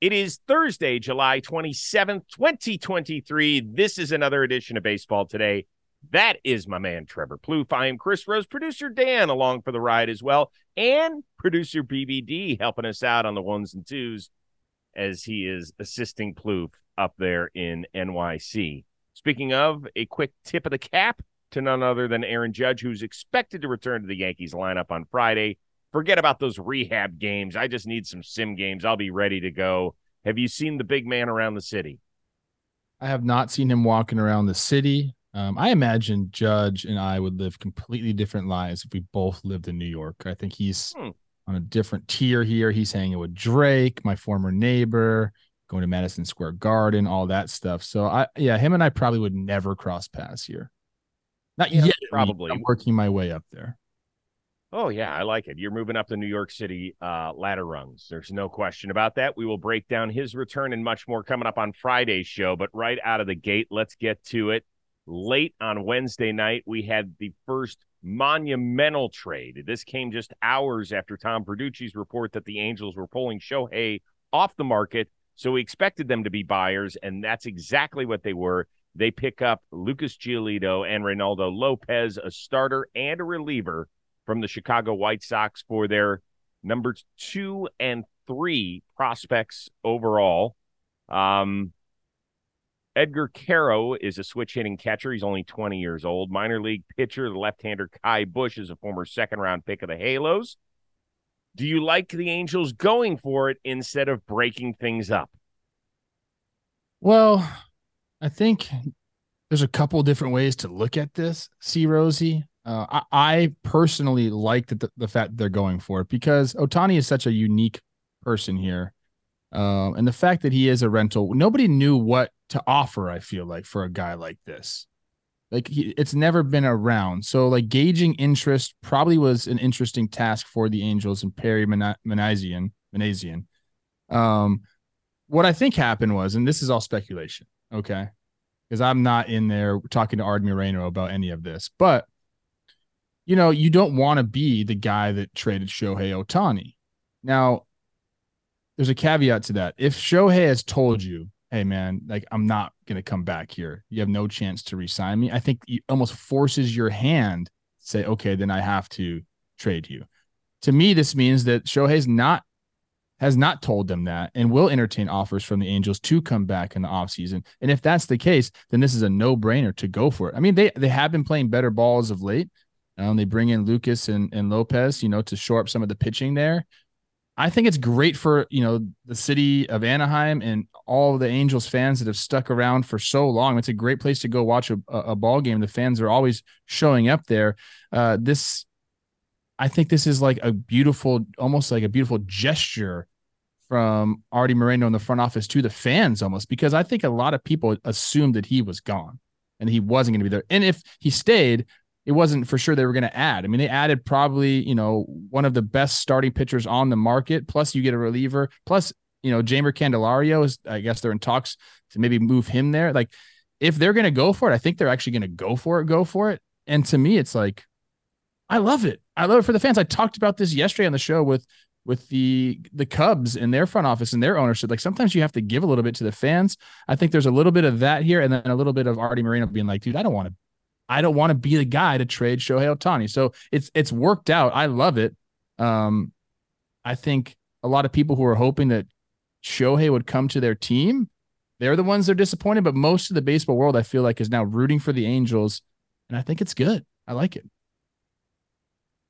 It is Thursday, July 27th, 2023. This is another edition of Baseball Today. That is my man, Trevor Plouffe. I am Chris Rose, producer Dan, along for the ride as well, and producer BBD helping us out on the ones and twos as he is assisting Plouffe up there in NYC. Speaking of, a quick tip of the cap to none other than Aaron Judge, who's expected to return to the Yankees lineup on Friday forget about those rehab games. I just need some sim games. I'll be ready to go. Have you seen the big man around the city? I have not seen him walking around the city. Um, I imagine Judge and I would live completely different lives if we both lived in New York. I think he's hmm. on a different tier here. He's hanging with Drake, my former neighbor, going to Madison Square Garden, all that stuff. So I, yeah, him and I probably would never cross paths here. Not yeah, yet. Probably. I'm working my way up there. Oh yeah, I like it. You're moving up the New York City uh, ladder rungs. There's no question about that. We will break down his return and much more coming up on Friday's show. But right out of the gate, let's get to it. Late on Wednesday night, we had the first monumental trade. This came just hours after Tom Verducci's report that the Angels were pulling Shohei off the market. So we expected them to be buyers, and that's exactly what they were. They pick up Lucas Giolito and Reynaldo Lopez, a starter and a reliever from the Chicago White Sox for their number two and three prospects overall. Um, Edgar Quero is a switch hitting catcher. He's only 20 years old. Minor league pitcher, the left hander Ky Bush is a former second round pick of the Halos. Do you like the Angels going for it instead of breaking things up? Well, I think there's a couple different ways to look at this, see Rosie. Uh, I, I, personally like the, the fact they're going for it because Ohtani is such a unique person here. Um, and the fact that he is a rental, nobody knew what to offer, I feel like, for a guy like this. Like he, it's never been around. So like gauging interest probably was an interesting task for the Angels and Perry Minasian. Minasian. Um, what I think happened was, and this is all speculation, okay, because I'm not in there talking to Art Moreno about any of this, but you know, you don't want to be the guy that traded Shohei Ohtani. Now, there's a caveat to that. If Shohei has told you, hey, man, like I'm not going to come back here, you have no chance to resign me, I think it almost forces your hand to say, okay, then I have to trade you. To me, this means that Shohei's not has not told them that and will entertain offers from the Angels to come back in the offseason. And if that's the case, then this is a no-brainer to go for it. I mean, they they have been playing better balls of late. Um, they bring in Lucas and, and Lopez, you know, to shore up some of the pitching there. I think it's great for you know the city of Anaheim and all the Angels fans that have stuck around for so long. It's a great place to go watch a, a ball game. The fans are always showing up there. Uh, this, I think, this is like a beautiful, almost like a beautiful gesture from Arte Moreno in the front office to the fans, almost because I think a lot of people assumed that he was gone and he wasn't going to be there. And if he stayed, it wasn't for sure they were going to add. I mean, they added probably, you know, one of the best starting pitchers on the market. Plus, you get a reliever. Plus, you know, Jeimer Candelario is, I guess they're in talks to maybe move him there. Like, if they're going to go for it, I think they're actually going to go for it, go for it. And to me, it's like, I love it. I love it for the fans. I talked about this yesterday on the show with with the the Cubs and their front office and their ownership. Like sometimes you have to give a little bit to the fans. I think there's a little bit of that here, and then a little bit of Arte Moreno being like, dude, I don't want to I don't want to be the guy to trade Shohei Ohtani. So it's it's worked out. I love it. Um, I think a lot of people who are hoping that Shohei would come to their team, they're the ones that are disappointed. But most of the baseball world, I feel like, is now rooting for the Angels, and I think it's good. I like it.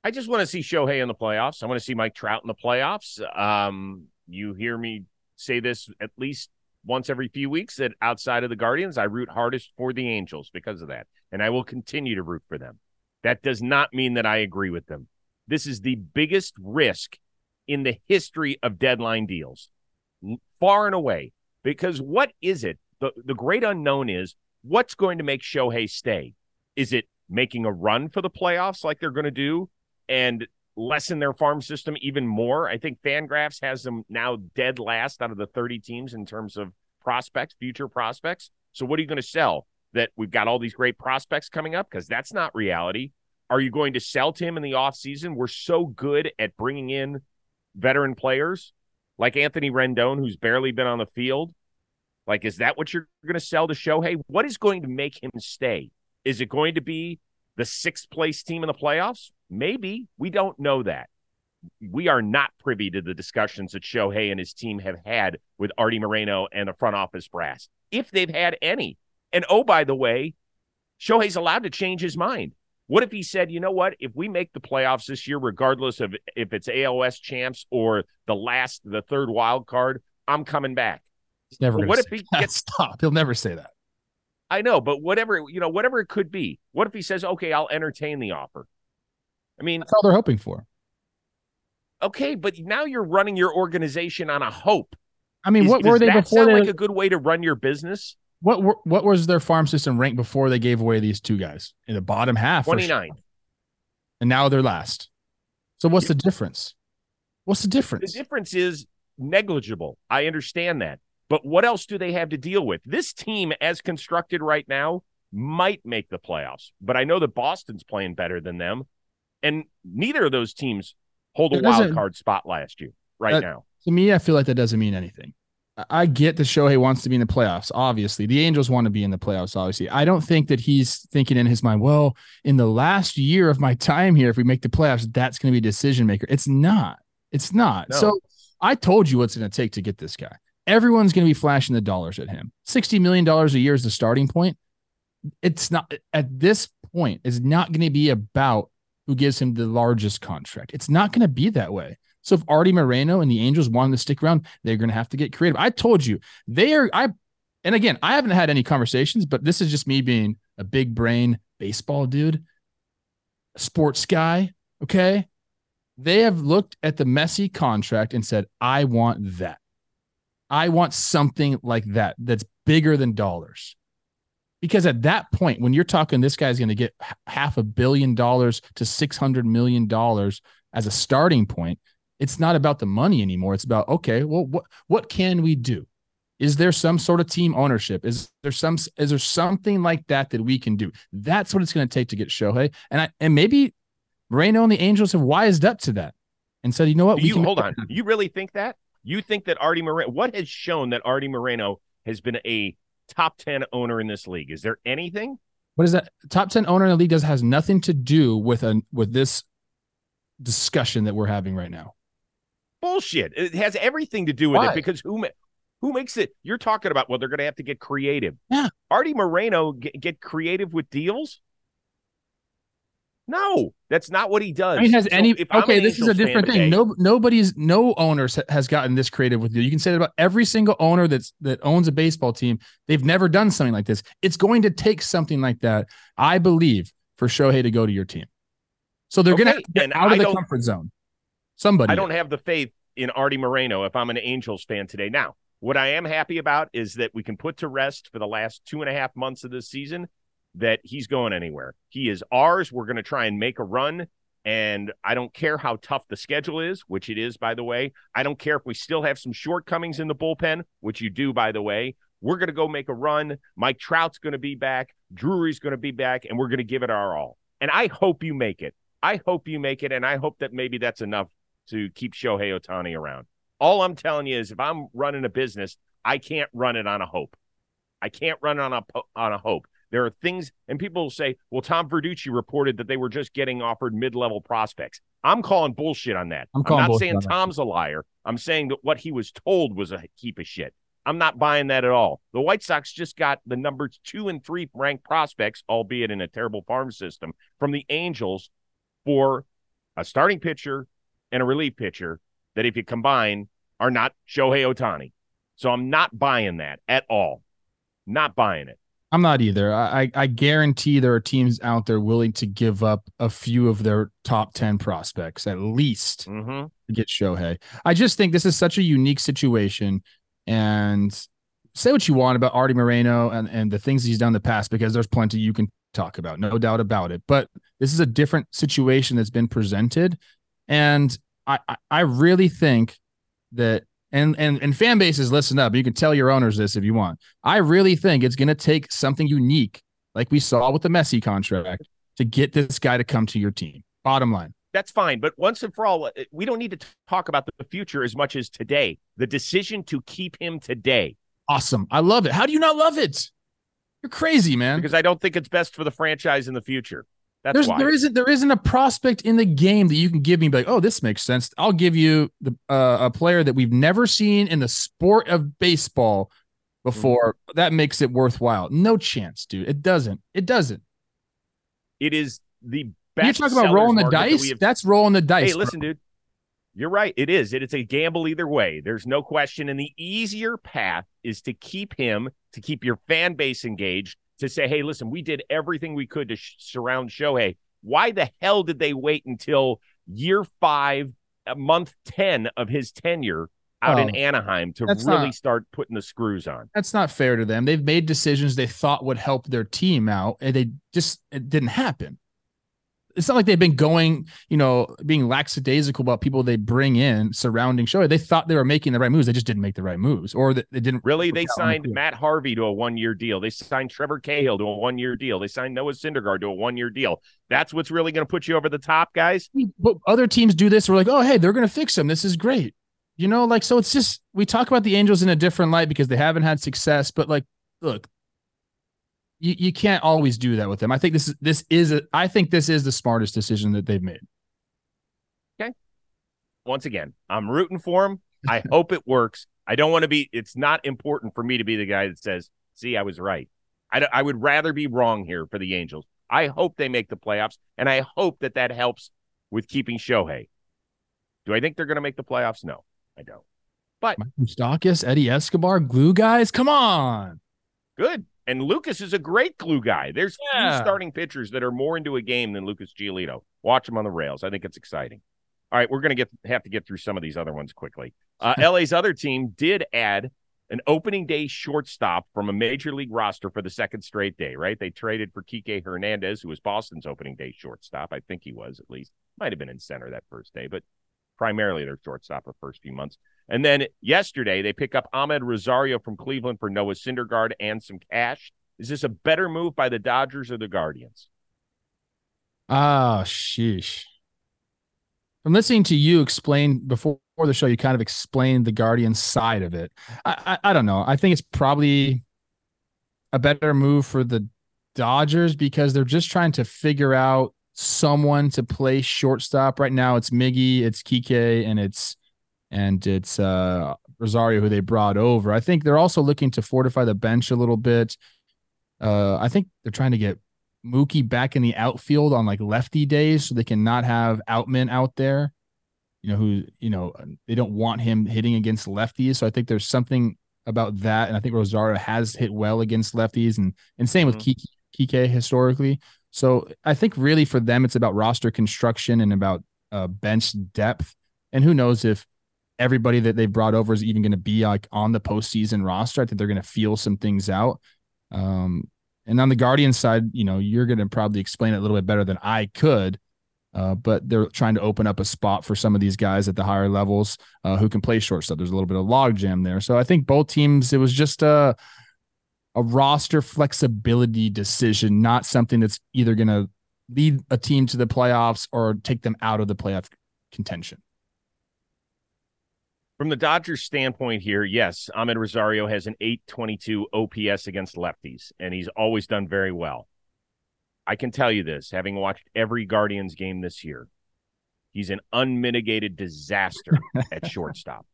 I just want to see Shohei in the playoffs. I want to see Mike Trout in the playoffs. Um, you hear me say this at least once every few weeks that outside of the Guardians, I root hardest for the Angels because of that. And I will continue to root for them. That does not mean that I agree with them. This is the biggest risk in the history of deadline deals, far and away. Because what is it the, the great unknown is what's going to make Shohei stay? Is it making a run for the playoffs like they're going to do and lessen their farm system even more? I think Fangraphs has them now dead last out of the 30 teams in terms of prospects, future prospects. So what are you going to sell? That we've got all these great prospects coming up because that's not reality. Are you going to sell to him in the offseason? We're so good at bringing in veteran players like Anthony Rendon, who's barely been on the field. Like, is that what you're going to sell to Shohei? What is going to make him stay? Is it going to be the sixth place team in the playoffs? Maybe. We don't know that. We are not privy to the discussions that Shohei and his team have had with Arte Moreno and the front office brass, if they've had any. And oh, by the way, Shohei's allowed to change his mind. What if he said, you know what? If we make the playoffs this year, regardless of if it's ALS champs or the last, the third wild card, I'm coming back. He's never. What if he gets stop? He'll never say that. I know, but whatever you know, whatever it could be. What if he says, "Okay, I'll entertain the offer"? I mean, that's all they're hoping for. Okay, but now you're running your organization on a hope. I mean, is, what were they before? Sound like a good way to run your business. What were, what was their farm system ranked before they gave away these two guys in the bottom half? Twenty nine, and now they're last. So what's the difference? What's the difference? The difference is negligible. I understand that. But what else do they have to deal with? This team, as constructed right now, might make the playoffs. But I know that Boston's playing better than them. And neither of those teams hold a wild card spot last year, right now. To me, I feel like that doesn't mean anything. I get that Shohei wants to be in the playoffs. Obviously, the Angels want to be in the playoffs. Obviously, I don't think that he's thinking in his mind, well, in the last year of my time here, if we make the playoffs, that's going to be a decision maker. It's not. It's not. No. So I told you what's going to take to get this guy everyone's going to be flashing the dollars at him. $60 million a year is the starting point. It's not at this point, it's not going to be about who gives him the largest contract. It's not going to be that way. So if Arte Moreno and the Angels wanted to stick around, they're going to have to get creative. I told you they are. I and again, I haven't had any conversations, but this is just me being a big brain baseball dude, sports guy. Okay, they have looked at the Messi contract and said, "I want that." I want something like that that's bigger than dollars. Because at that point, when you're talking, this guy's going to get half a billion dollars to $600 million as a starting point, it's not about the money anymore. It's about, okay, well, what, what can we do? Is there some sort of team ownership? Is there some is there something like that that we can do? That's what it's going to take to get Shohei. And I and maybe Moreno and the Angels have wised up to that and said, you know what? Do you hold on. You really think that? You think that Arte Moreno, what has shown that Arte Moreno has been a top 10 owner in this league? Is there anything? What is that? Top 10 owner in the league does has nothing to do with a with this discussion that we're having right now. Bullshit. It has everything to do with Why? it because who who makes it? You're talking about well, they're going to have to get creative. Yeah. Arte Moreno get, get creative with deals. No, that's not what he does. I mean, has so any? Okay, this is a different thing. Today, no, nobody's no owner has gotten this creative with you. You can say that about every single owner that's that owns a baseball team. They've never done something like this. It's going to take something like that, I believe, for Shohei to go to your team. So they're okay, going to get out of the comfort zone. Somebody. I don't have the faith in Arte Moreno if I'm an Angels fan today. Now, what I am happy about is that we can put to rest for the last two and a half months of this season that he's going anywhere. He is ours. We're going to try and make a run. And I don't care how tough the schedule is, which it is, by the way. I don't care if we still have some shortcomings in the bullpen, which you do, by the way. We're going to go make a run. Mike Trout's going to be back. Drury's going to be back, and we're going to give it our all. And I hope you make it. I hope you make it. And I hope that maybe that's enough to keep Shohei Ohtani around. All I'm telling you is if I'm running a business, I can't run it on a hope. I can't run on a on a hope. There are things, and people will say, well, Tom Verducci reported that they were just getting offered mid level prospects. I'm calling bullshit on that. I'm, I'm not saying Tom's a liar. I'm saying that what he was told was a heap of shit. I'm not buying that at all. The White Sox just got the number two and three ranked prospects, albeit in a terrible farm system, from the Angels for a starting pitcher and a relief pitcher that, if you combine, are not Shohei Ohtani. So I'm not buying that at all. Not buying it. I'm not either. I, I guarantee there are teams out there willing to give up a few of their top 10 prospects at least mm-hmm. to get Shohei. I just think this is such a unique situation. And say what you want about Arte Moreno and, and the things he's done in the past, because there's plenty you can talk about, no doubt about it. But this is a different situation that's been presented. And I, I really think that and and and fan bases listen up. You can tell your owners this if you want. I really think it's going to take something unique, like we saw with the Messi contract, to get this guy to come to your team. Bottom line. That's fine, but once and for all, uh, we don't need to talk about the future as much as today. The decision to keep him today. Awesome. I love it. How do you not love it? You're crazy, man. Because I don't think it's best for the franchise in the future. That's There's, why. there isn't there isn't a prospect in the game that you can give me like, oh, this makes sense. I'll give you the uh, a player that we've never seen in the sport of baseball before. Mm-hmm. That makes it worthwhile. No chance, dude. It doesn't. It doesn't. It is the best. You're talking about rolling the dice. That. That's rolling the dice. Hey, listen, bro. dude. You're right. It is. It, it's a gamble either way. There's no question. And the easier path is to keep him, to keep your fan base engaged, to say, hey, listen, we did everything we could to sh- surround Shohei. Why the hell did they wait until year five, uh, month 10 of his tenure out oh, in Anaheim to really not, start putting the screws on? That's not fair to them. They've made decisions they thought would help their team out, and they just, it didn't happen it's not like they've been going, you know, being lackadaisical about people they bring in surrounding Shohei. They thought they were making the right moves. They just didn't make the right moves, or they didn't. Really, they signed Matt Harvey to a one-year deal. They signed Trevor Cahill to a one-year deal. They signed Noah Syndergaard to a one-year deal. That's what's really going to put you over the top, guys. But other teams do this. We're like, oh, hey, they're going to fix them. This is great. You know, like so. It's just we talk about the Angels in a different light because they haven't had success. But like, look, you, you can't always do that with them. I think this is this is a, I think this is the smartest decision that they've made. Okay. Once again, I'm rooting for him. I hope it works. I don't want to be. It's not important for me to be the guy that says, "See, I was right." I I would rather be wrong here for the Angels. I hope they make the playoffs, and I hope that that helps with keeping Shohei. Do I think they're going to make the playoffs? No, I don't. But Moustakas, Eddie Escobar, glue guys, come on. Good. And Lucas is a great glue guy. There's yeah. few starting pitchers that are more into a game than Lucas Giolito. Watch him on the rails. I think it's exciting. All right, we're going to get have to get through some of these other ones quickly. Uh, LA's other team did add an opening day shortstop from a major league roster for the second straight day. Right? They traded for Kike Hernandez, who was Boston's opening day shortstop. I think he was at least. Might have been in center that first day, but primarily their shortstop the first few months. And then yesterday, they pick up Amed Rosario from Cleveland for Noah Syndergaard and some cash. Is this a better move by the Dodgers or the Guardians? Ah, oh, sheesh. From listening to you explain before the show, you kind of explained the Guardians side of it. I, I, I don't know. I think it's probably a better move for the Dodgers because they're just trying to figure out someone to play shortstop. Right now, it's Miggy, it's Kike, and it's and it's uh, Rosario who they brought over. I think they're also looking to fortify the bench a little bit. Uh, I think they're trying to get Mookie back in the outfield on like lefty days so they can not have Outman out there. You know who you know they don't want him hitting against lefties. So I think there's something about that, and I think Rosario has hit well against lefties, and and same mm-hmm. with Kike, Kike historically. So I think really for them it's about roster construction and about uh, bench depth. And who knows if everybody that they brought over is even going to be like on the postseason roster. I think they're going to feel some things out. Um, and on the Guardian side, you know, you're going to probably explain it a little bit better than I could. Uh, but they're trying to open up a spot for some of these guys at the higher levels uh, who can play shortstop. There's a little bit of logjam there. So I think both teams, it was just a, a roster flexibility decision, not something that's either going to lead a team to the playoffs or take them out of the playoff contention. From the Dodgers standpoint here, yes, Amed Rosario has an 822 OPS against lefties, and he's always done very well. I can tell you this, having watched every Guardians game this year, he's an unmitigated disaster at shortstop.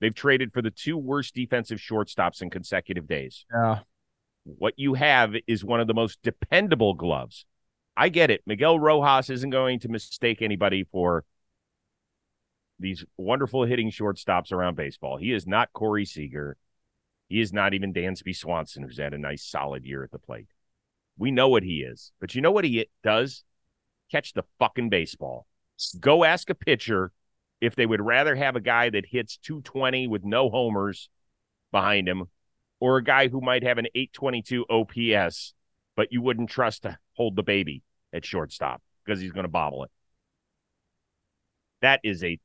They've traded for the two worst defensive shortstops in consecutive days. Yeah. What you have is one of the most dependable gloves. I get it. Miguel Rojas isn't going to mistake anybody for these wonderful hitting shortstops around baseball. He is not Corey Seager. He is not even Dansby Swanson, who's had a nice solid year at the plate. We know what he is, but you know what he does? Catch the fucking baseball. Go ask a pitcher if they would rather have a guy that hits 220 with no homers behind him, or a guy who might have an 822 OPS, but you wouldn't trust to hold the baby at shortstop because he's going to bobble it. That is a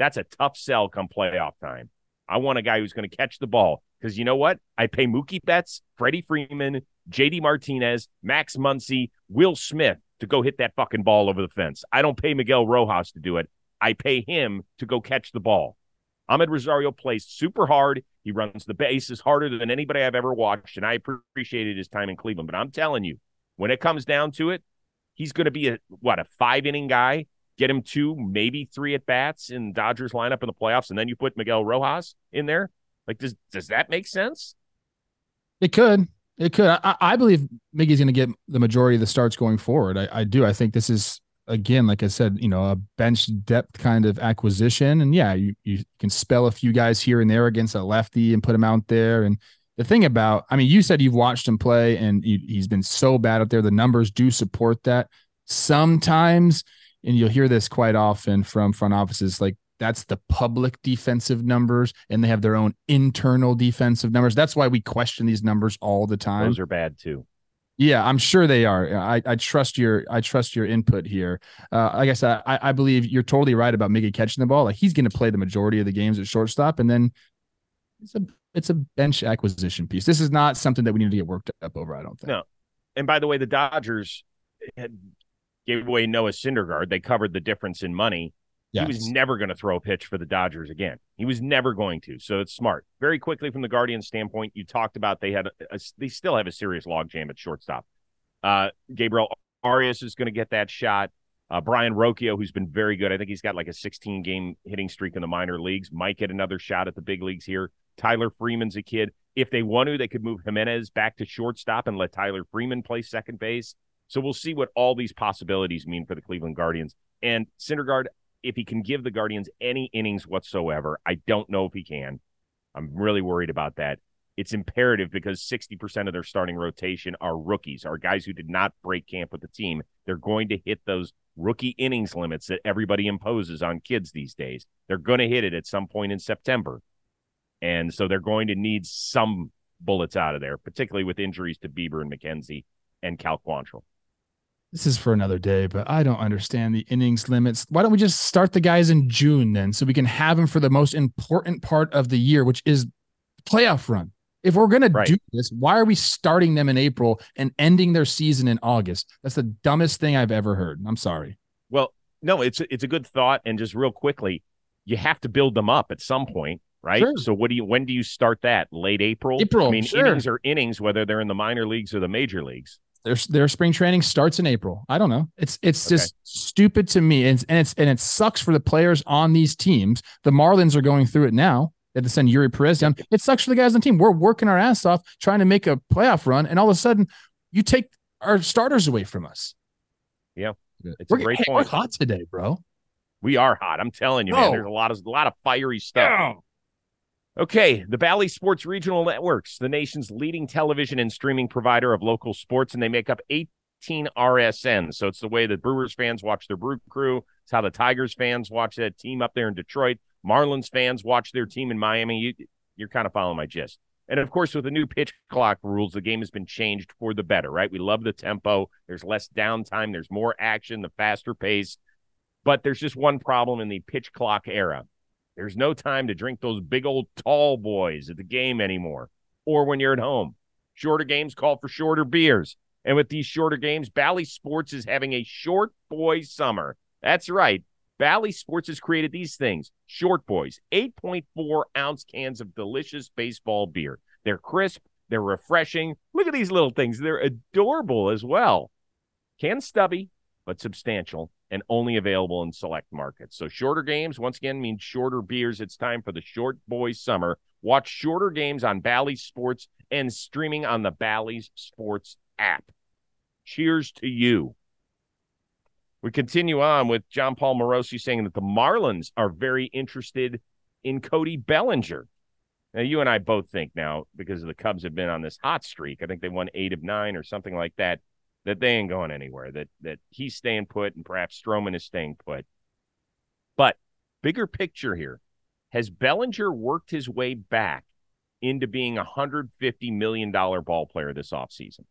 that's a tough sell come playoff time. I want a guy who's going to catch the ball because you know what? I pay Mookie Betts, Freddie Freeman, JD Martinez, Max Muncy, Will Smith to go hit that fucking ball over the fence. I don't pay Miguel Rojas to do it. I pay him to go catch the ball. Amed Rosario plays super hard. He runs the bases harder than anybody I've ever watched, and I appreciated his time in Cleveland. But I'm telling you, when it comes down to it, he's going to be a what a five inning guy. Get him two, maybe three at bats in Dodgers lineup in the playoffs, and then you put Miguel Rojas in there. Like, does does that make sense? It could. It could. I, I believe Miggy's going to get the majority of the starts going forward. I, I do. I think this is again, like I said, you know, a bench depth kind of acquisition. And yeah, you, you can spell a few guys here and there against a lefty and put him out there. And the thing about, I mean, you said you've watched him play and he, he's been so bad out there. The numbers do support that. Sometimes, and you'll hear this quite often from front offices, like that's the public defensive numbers, and they have their own internal defensive numbers. That's why we question these numbers all the time. Those are bad too. Yeah, I'm sure they are. I, I trust your I trust your input here. Uh, like I said, I, I believe you're totally right about Miggy catching the ball. Like he's going to play the majority of the games at shortstop, and then it's a it's a bench acquisition piece. This is not something that we need to get worked up over. I don't think. No. And by the way, the Dodgers gave away Noah Syndergaard. They covered the difference in money. Yes. He was never going to throw a pitch for the Dodgers again. He was never going to. So it's smart. Very quickly from the Guardian standpoint, you talked about they had a, they still have a serious logjam at shortstop. Uh, Gabriel Arias is going to get that shot. Uh, Brayan Rocchio, who's been very good, I think he's got like a 16 game hitting streak in the minor leagues, might get another shot at the big leagues here. Tyler Freeman's a kid. If they want to, they could move Gimenez back to shortstop and let Tyler Freeman play second base. So we'll see what all these possibilities mean for the Cleveland Guardians. And Syndergaard, if he can give the Guardians any innings whatsoever. I don't know if he can. I'm really worried about that. It's imperative because 60% of their starting rotation are rookies, are guys who did not break camp with the team. They're going to hit those rookie innings limits that everybody imposes on kids these days. They're going to hit it at some point in September. And so they're going to need some bullets out of there, particularly with injuries to Bieber and McKenzie and Cal Quantrill this is for another day, but I don't understand the innings limits. Why don't we just start the guys in June then so we can have them for the most important part of the year, which is playoff run? If we're going right. to do this, why are we starting them in April and ending their season in August? That's the dumbest thing I've ever heard. I'm sorry. Well, no, it's it's a good thought and just real quickly, you have to build them up at some point, right? Sure. So what do you when do you start that? Late April? April. I mean, sure. innings are innings whether they're in the minor leagues or the major leagues their their spring training starts in April. I don't know. It's it's okay. just stupid to me, and and it's and it sucks for the players on these teams. The Marlins are going through it now. They had to send Eury Perez down. It sucks for the guys on the team. We're working our ass off trying to make a playoff run, and all of a sudden, you take our starters away from us. Yeah, it's we're, a great hey, point. We're hot today, bro. We are hot. I'm telling you, man. There's a lot of a lot of fiery stuff. Okay, the Bally Sports Regional Networks, the nation's leading television and streaming provider of local sports, and they make up 18 RSNs. So it's the way that Brewers fans watch their Brew Crew. It's how the Tigers fans watch that team up there in Detroit. Marlins fans watch their team in Miami. You, you're kind of following my gist. And of course, with the new pitch clock rules, the game has been changed for the better, right? We love the tempo. There's less downtime. There's more action, the faster pace. But there's just one problem in the pitch clock era. There's no time to drink those big old tall boys at the game anymore or when you're at home. Shorter games call for shorter beers. And with these shorter games, Bally Sports is having a short boy summer. That's right. Bally Sports has created these things short boys, 8.4 ounce cans of delicious baseball beer. They're crisp, they're refreshing. Look at these little things. They're adorable as well. Can stubby, but substantial and only available in select markets. So shorter games, once again, means shorter beers. It's time for the Short Boys Summer. Watch shorter games on Bally Sports and streaming on the Bally's Sports app. Cheers to you. We continue on with Jon Paul Morosi saying that the Marlins are very interested in Cody Bellinger. Now, you and I both think now, because the Cubs have been on this hot streak, I think they won eight of nine or something like that that they ain't going anywhere, that that he's staying put and perhaps Stroman is staying put. But bigger picture here, has Bellinger worked his way back into being a hundred fifty million dollar ball player this offseason?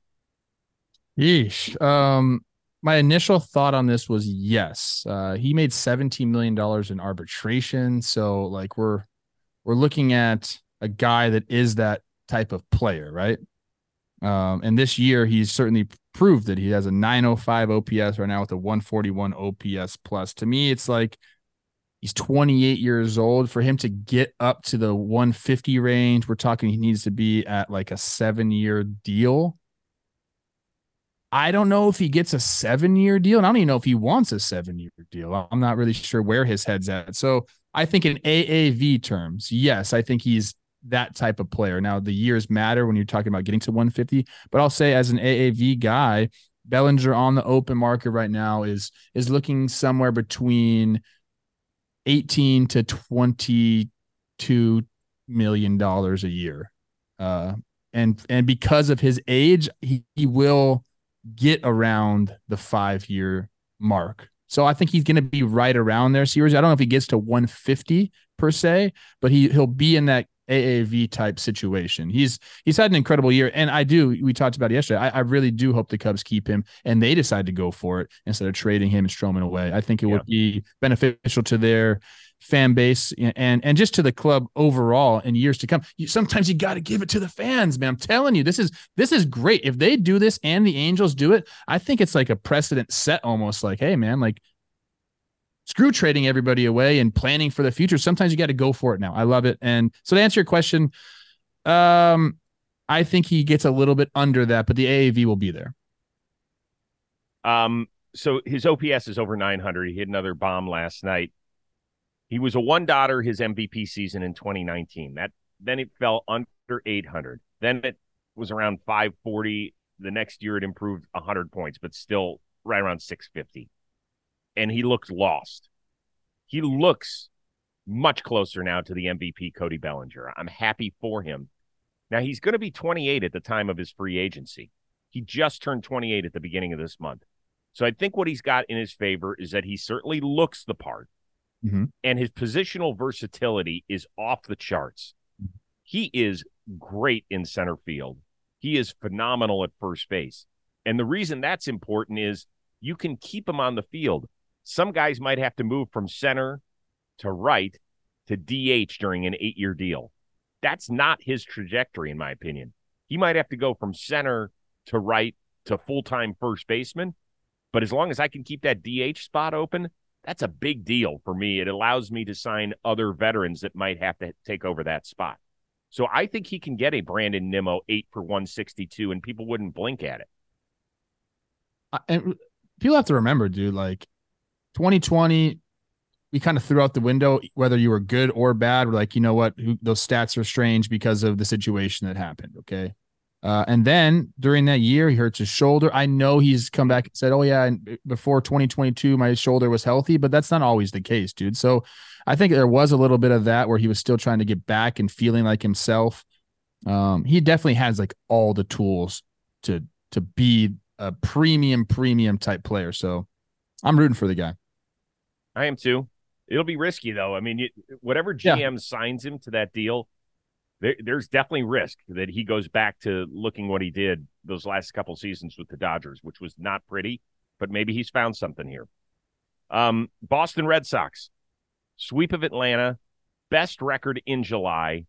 Yeesh. Um, my initial thought on this was yes. Uh, he made seventeen million dollars in arbitration, so like we're we're looking at a guy that is that type of player, right? Um, and this year he's certainly proved that he has a 905 OPS right now with a 141 OPS plus. To me, it's like he's 28 years old. For him to get up to the 150 range, we're talking he needs to be at like a seven year deal. I don't know if he gets a seven year deal, and I don't even know if he wants a seven year deal. I'm not really sure where his head's at. So I think in AAV terms, yes, I think he's that type of player. Now the years matter when you're talking about getting to 150, but I'll say as an AAV guy, Bellinger on the open market right now is is looking somewhere between 18 to 22 million dollars a year. Uh, and and because of his age, he, he will get around the five year mark. So I think he's going to be right around there. Series. I don't know if he gets to 150 per se, but he he'll be in that AAV type situation. He's he's had an incredible year, and I do. We talked about it yesterday. I, I really do hope the Cubs keep him, and they decide to go for it instead of trading him and Stroman away. I think it yeah. would be beneficial to their fan base and and just to the club overall in years to come. You, sometimes you got to give it to the fans, man. I'm telling you, this is this is great. If they do this and the Angels do it, I think it's like a precedent set, almost like, hey, man, like screw trading everybody away and planning for the future. Sometimes you got to go for it now. I love it. And so to answer your question, um, I think he gets a little bit under that, but the AAV will be there. Um, so his OPS is over 900. He hit another bomb last night. He was a one dotter his MVP season in 2019. That then it fell under 800. Then it was around 540. The next year it improved 100 points, but still right around 650 and he looks lost. He looks much closer now to the MVP, Cody Bellinger. I'm happy for him. Now, he's going to be 28 at the time of his free agency. He just turned 28 at the beginning of this month. So I think what he's got in his favor is that he certainly looks the part, mm-hmm. and his positional versatility is off the charts. He is great in center field. He is phenomenal at first base. And the reason that's important is you can keep him on the field. Some guys might have to move from center to right to DH during an eight year deal. That's not his trajectory, in my opinion. He might have to go from center to right to full time first baseman. But as long as I can keep that DH spot open, that's a big deal for me. It allows me to sign other veterans that might have to take over that spot. So I think he can get a Brandon Nimmo eight for 162 and people wouldn't blink at it. And people have to remember, dude, like 2020, we kind of threw out the window whether you were good or bad. We're like, you know what, those stats are strange because of the situation that happened. Okay. Uh, and then during that year, he hurts his shoulder. I know he's come back and said, "Oh yeah, and before 2022, my shoulder was healthy," but that's not always the case, dude. So I think there was a little bit of that where he was still trying to get back and feeling like himself. Um, he definitely has like all the tools to to be a premium premium type player. So I'm rooting for the guy. I am too. It'll be risky though. I mean, you, whatever GM yeah. signs him to that deal, there, there's definitely risk that he goes back to looking what he did those last couple seasons with the Dodgers, which was not pretty. But maybe he's found something here. Um, Boston Red Sox sweep of Atlanta, best record in July.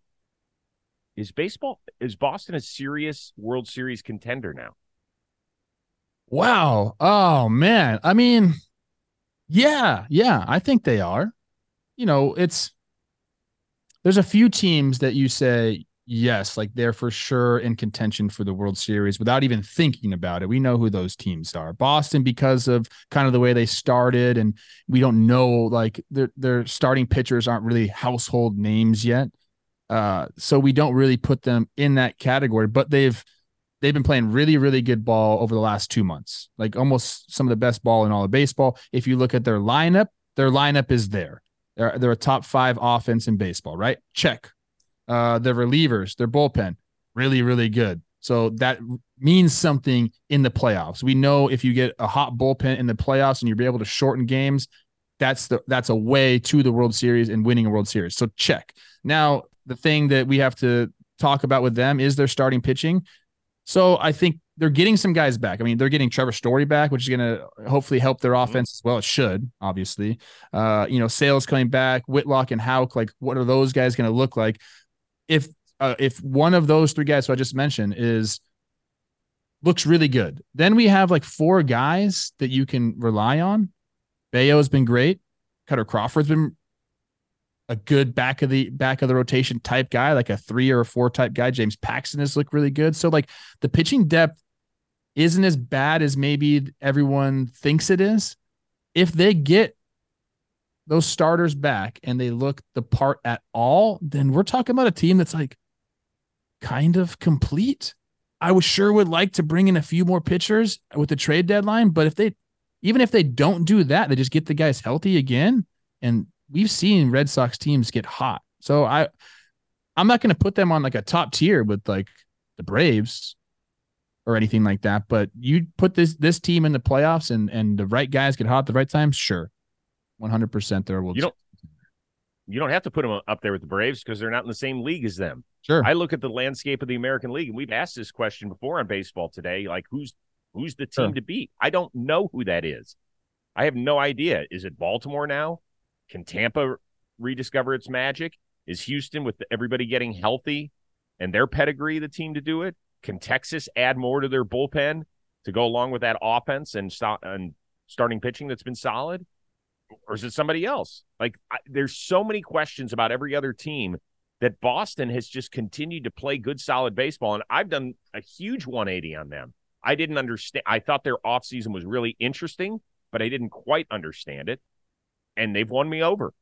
Is baseball is Boston a serious World Series contender now? Wow. Oh man. I mean, yeah, yeah, I think they are. You know, it's there's a few teams that you say yes, like they're for sure in contention for the World Series without even thinking about it. We know who those teams are. Boston because of kind of the way they started and we don't know like their their starting pitchers aren't really household names yet. Uh so we don't really put them in that category, but they've they've been playing really, really good ball over the last two months, like almost some of the best ball in all of baseball. If you look at their lineup, their lineup is there. They're, they're a top five offense in baseball, right? Check. Uh, their relievers, their bullpen, really, really good. So that means something in the playoffs. We know if you get a hot bullpen in the playoffs and you'll be able to shorten games, that's the that's a way to the World Series and winning a World Series. So check. Now the thing that we have to talk about with them is their starting pitching. So I think they're getting some guys back. I mean, they're getting Trevor Story back, which is going to hopefully help their mm-hmm. offense as well. It should, obviously. Uh, you know, Sales coming back, Whitlock and Houck. Like, what are those guys going to look like? If uh, if one of those three guys who I just mentioned is looks really good, then we have like four guys that you can rely on. Bello's been great. Kutter Crawford's been a good back of the back of the rotation type guy, like a three or a four type guy. James Paxton has looked really good. So like the pitching depth isn't as bad as maybe everyone thinks it is. If they get those starters back and they look the part at all, then we're talking about a team that's like kind of complete. I was sure would like to bring in a few more pitchers with the trade deadline, but if they even if they don't do that, they just get the guys healthy again and we've seen Red Sox teams get hot. So I I'm not going to put them on like a top tier with like the Braves or anything like that, but you put this this team in the playoffs and and the right guys get hot at the right time, sure. 100% there will You don't you don't have to put them up there with the Braves because they're not in the same league as them. Sure. I look at the landscape of the American League and we've asked this question before on baseball today, like who's who's the team sure. to beat? I don't know who that is. I have no idea. Is it Baltimore now? Can Tampa rediscover its magic? Is Houston, with everybody getting healthy and their pedigree, the team to do it? Can Texas add more to their bullpen to go along with that offense and, and starting pitching that's been solid? Or is it somebody else? Like, I, there's so many questions about every other team that Boston has just continued to play good, solid baseball. And I've done a huge 180 on them. I didn't understand. I thought their offseason was really interesting, but I didn't quite understand it and they've won me over.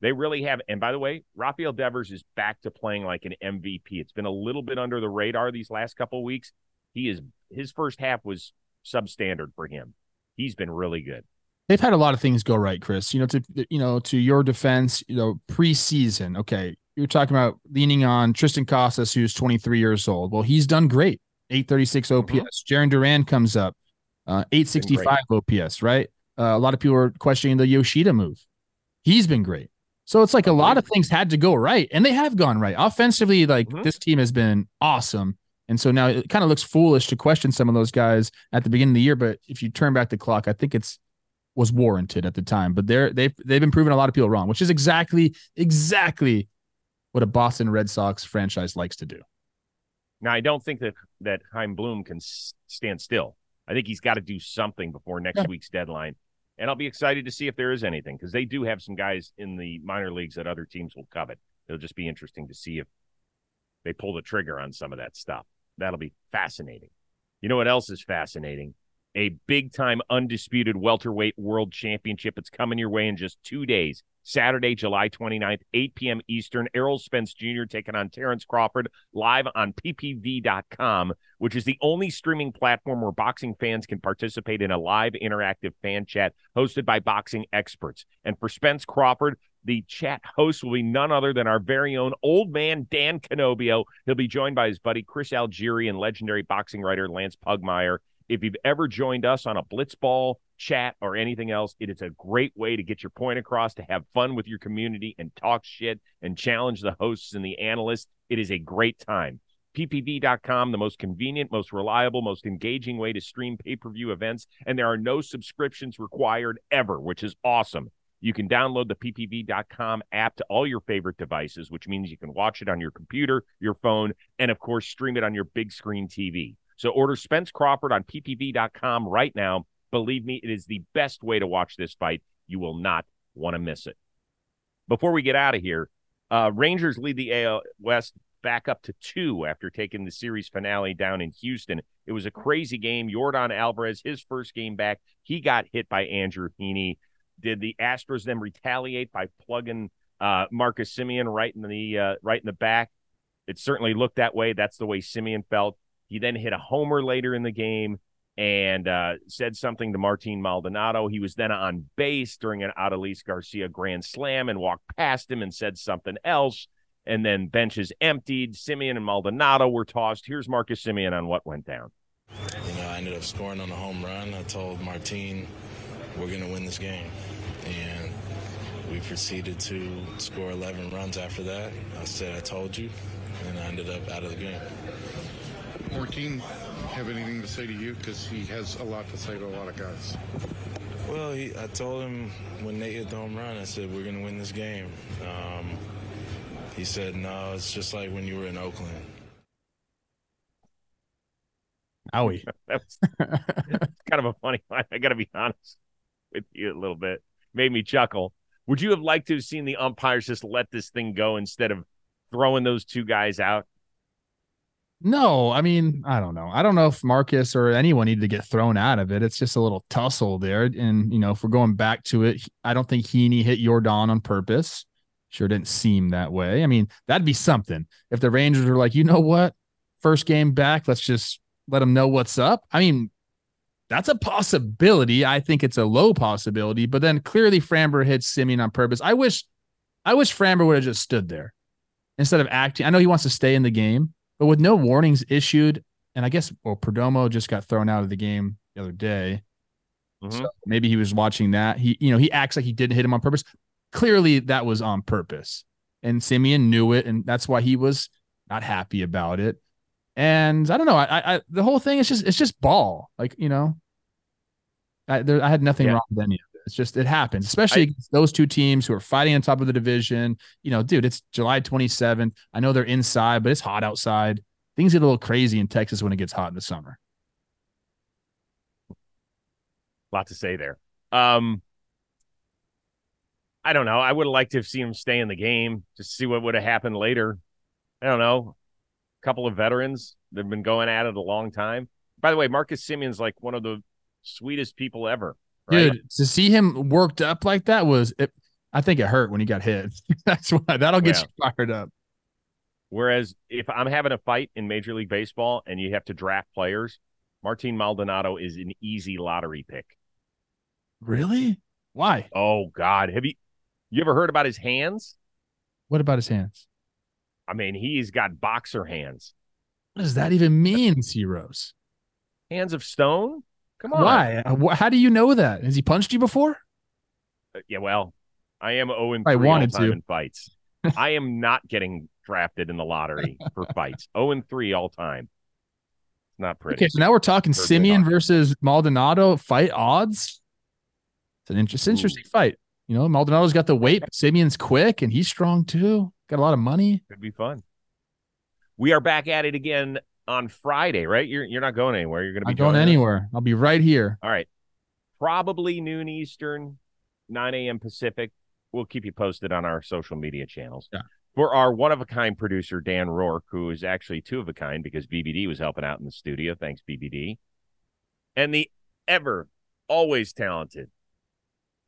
They really have. And by the way, Rafael Devers is back to playing like an MVP. It's been a little bit under the radar these last couple weeks. He is his first half was substandard for him. He's been really good. They've had a lot of things go right, Chris. You know, to you know, to your defense, you know, preseason. Okay, you're talking about leaning on Triston Casas, who's 23 years old. Well, he's done great. 836 OPS. Mm-hmm. Jarren Duran comes up, uh, 865 OPS. Right. Uh, a lot of people are questioning the Yoshida move. He's been great. So it's like a lot of things had to go right, and they have gone right. Offensively, like mm-hmm. this team has been awesome. And so now it kind of looks foolish to question some of those guys at the beginning of the year. But if you turn back the clock, I think it's was warranted at the time. But they're they've they've been proving a lot of people wrong, which is exactly exactly what a Boston Red Sox franchise likes to do. Now I don't think that that Chaim Bloom can stand still. I think he's got to do something before next yeah. week's deadline and I'll be excited to see if there is anything because they do have some guys in the minor leagues that other teams will covet. It'll just be interesting to see if they pull the trigger on some of that stuff. That'll be fascinating. You know what else is fascinating? A big time undisputed welterweight world championship. It's coming your way in just two days. Saturday, July 29th, 8 p.m. Eastern. Errol Spence Jr. taking on Terrence Crawford live on ppv.com, which is the only streaming platform where boxing fans can participate in a live interactive fan chat hosted by boxing experts. And for Spence Crawford, the chat host will be none other than our very own old man, Dan Canobio. He'll be joined by his buddy Chris Algieri and legendary boxing writer Lance Pugmire. If you've ever joined us on a blitzball chat or anything else, it is a great way to get your point across, to have fun with your community and talk shit and challenge the hosts and the analysts. It is a great time. PPV.com, the most convenient, most reliable, most engaging way to stream pay per view events. And there are no subscriptions required ever, which is awesome. You can download the PPV.com app to all your favorite devices, which means you can watch it on your computer, your phone, and of course, stream it on your big screen TV. So order Spence Crawford on ppv.com right now. Believe me, it is the best way to watch this fight. You will not want to miss it. Before we get out of here, uh, Rangers lead the AL West back up to two after taking the series finale down in Houston. It was a crazy game. Yordan Alvarez, his first game back, he got hit by Andrew Heaney. Did the Astros then retaliate by plugging uh, Marcus Semien right in the uh, right in the back? It certainly looked that way. That's the way Semien felt. He then hit a homer later in the game and uh, said something to Martin Maldonado. He was then on base during an Adolis Garcia grand slam and walked past him and said something else. And then benches emptied. Semien and Maldonado were tossed. Here's Marcus Semien on what went down. You know, I ended up scoring on a home run. I told Martin, we're going to win this game. And we proceeded to score 11 runs after that. I said, I told you. and I ended up out of the game. Martin have anything to say to you? Because he has a lot to say to a lot of guys. Well, he, I told him when Nate hit the home run, I said, we're going to win this game. Um, he said, no, it's just like when you were in Oakland. Owie. That's kind of a funny line. I got to be honest with you a little bit. Made me chuckle. Would you have liked to have seen the umpires just let this thing go instead of throwing those two guys out? No, I mean, I don't know. I don't know if Marcus or anyone needed to get thrown out of it. It's just a little tussle there. And, you know, if we're going back to it, I don't think Heaney hit Yordan on purpose. Sure didn't seem that way. I mean, that'd be something. If the Rangers were like, you know what? First game back, let's just let them know what's up. I mean, that's a possibility. I think it's a low possibility, but then clearly Framber hit Semien on purpose. I wish I wish Framber would have just stood there instead of acting. I know he wants to stay in the game, but with no warnings issued, and I guess well, Perdomo just got thrown out of the game the other day. Mhm. So maybe he was watching that. He, you know, he acts like he didn't hit him on purpose. Clearly, that was on purpose, and Semien knew it, and that's why he was not happy about it. And I don't know. I, I, the whole thing is just, it's just ball. Like you know, I, there, I had nothing Yeah. wrong with any of it. It's just it happens, especially I- against those two teams who are fighting on top of the division. You know, dude, it's July 27th. I know they're inside, but it's hot outside. Things get a little crazy in Texas when it gets hot in the summer. lot to say there. Um, I don't know. I would have liked to have seen him stay in the game just to see what would have happened later. I don't know. A couple of veterans that have been going at it a long time. By the way, Marcus Semien's like one of the sweetest people ever. Right? Dude, to see him worked up like that was it. I think it hurt when he got hit. That's why that'll get Yeah. you fired up. Whereas if I'm having a fight in Major League Baseball and you have to draft players, Martin Maldonado is an easy lottery pick. Really? Why? Oh God, have you you ever heard about his hands? What about his hands? I mean, he's got boxer hands, What does that even mean, Zeros? hands of stone. Come on, Why? Uh, How do you know that? Has he punched you before? Uh, Yeah, well, I am 0 and I 3 all wanted time to. in fights. I am not getting drafted in the lottery for fights. 0 and 3 all time. It's not pretty. Okay, so now we're talking Semien versus Maldonado fight odds. It's an interest, Ooh. interesting fight. You know, Maldonado's got the weight, but Semien's quick and he's strong too. Got a lot of money. Could be fun. We are back at it again on Friday, right? You're you're not going anywhere. You're going to be going anywhere. I'll be right here. All right. Probably noon Eastern, 9 a.m. Pacific. We'll keep you posted on our social media channels. Yeah. For our one of a kind producer, Dan Rourke, who is actually two of a kind because BBD was helping out in the studio. Thanks, BBD. And the ever, always talented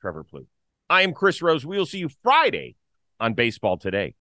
Trevor Plouffe. I am Chris Rose. We will see you Friday on Baseball Today.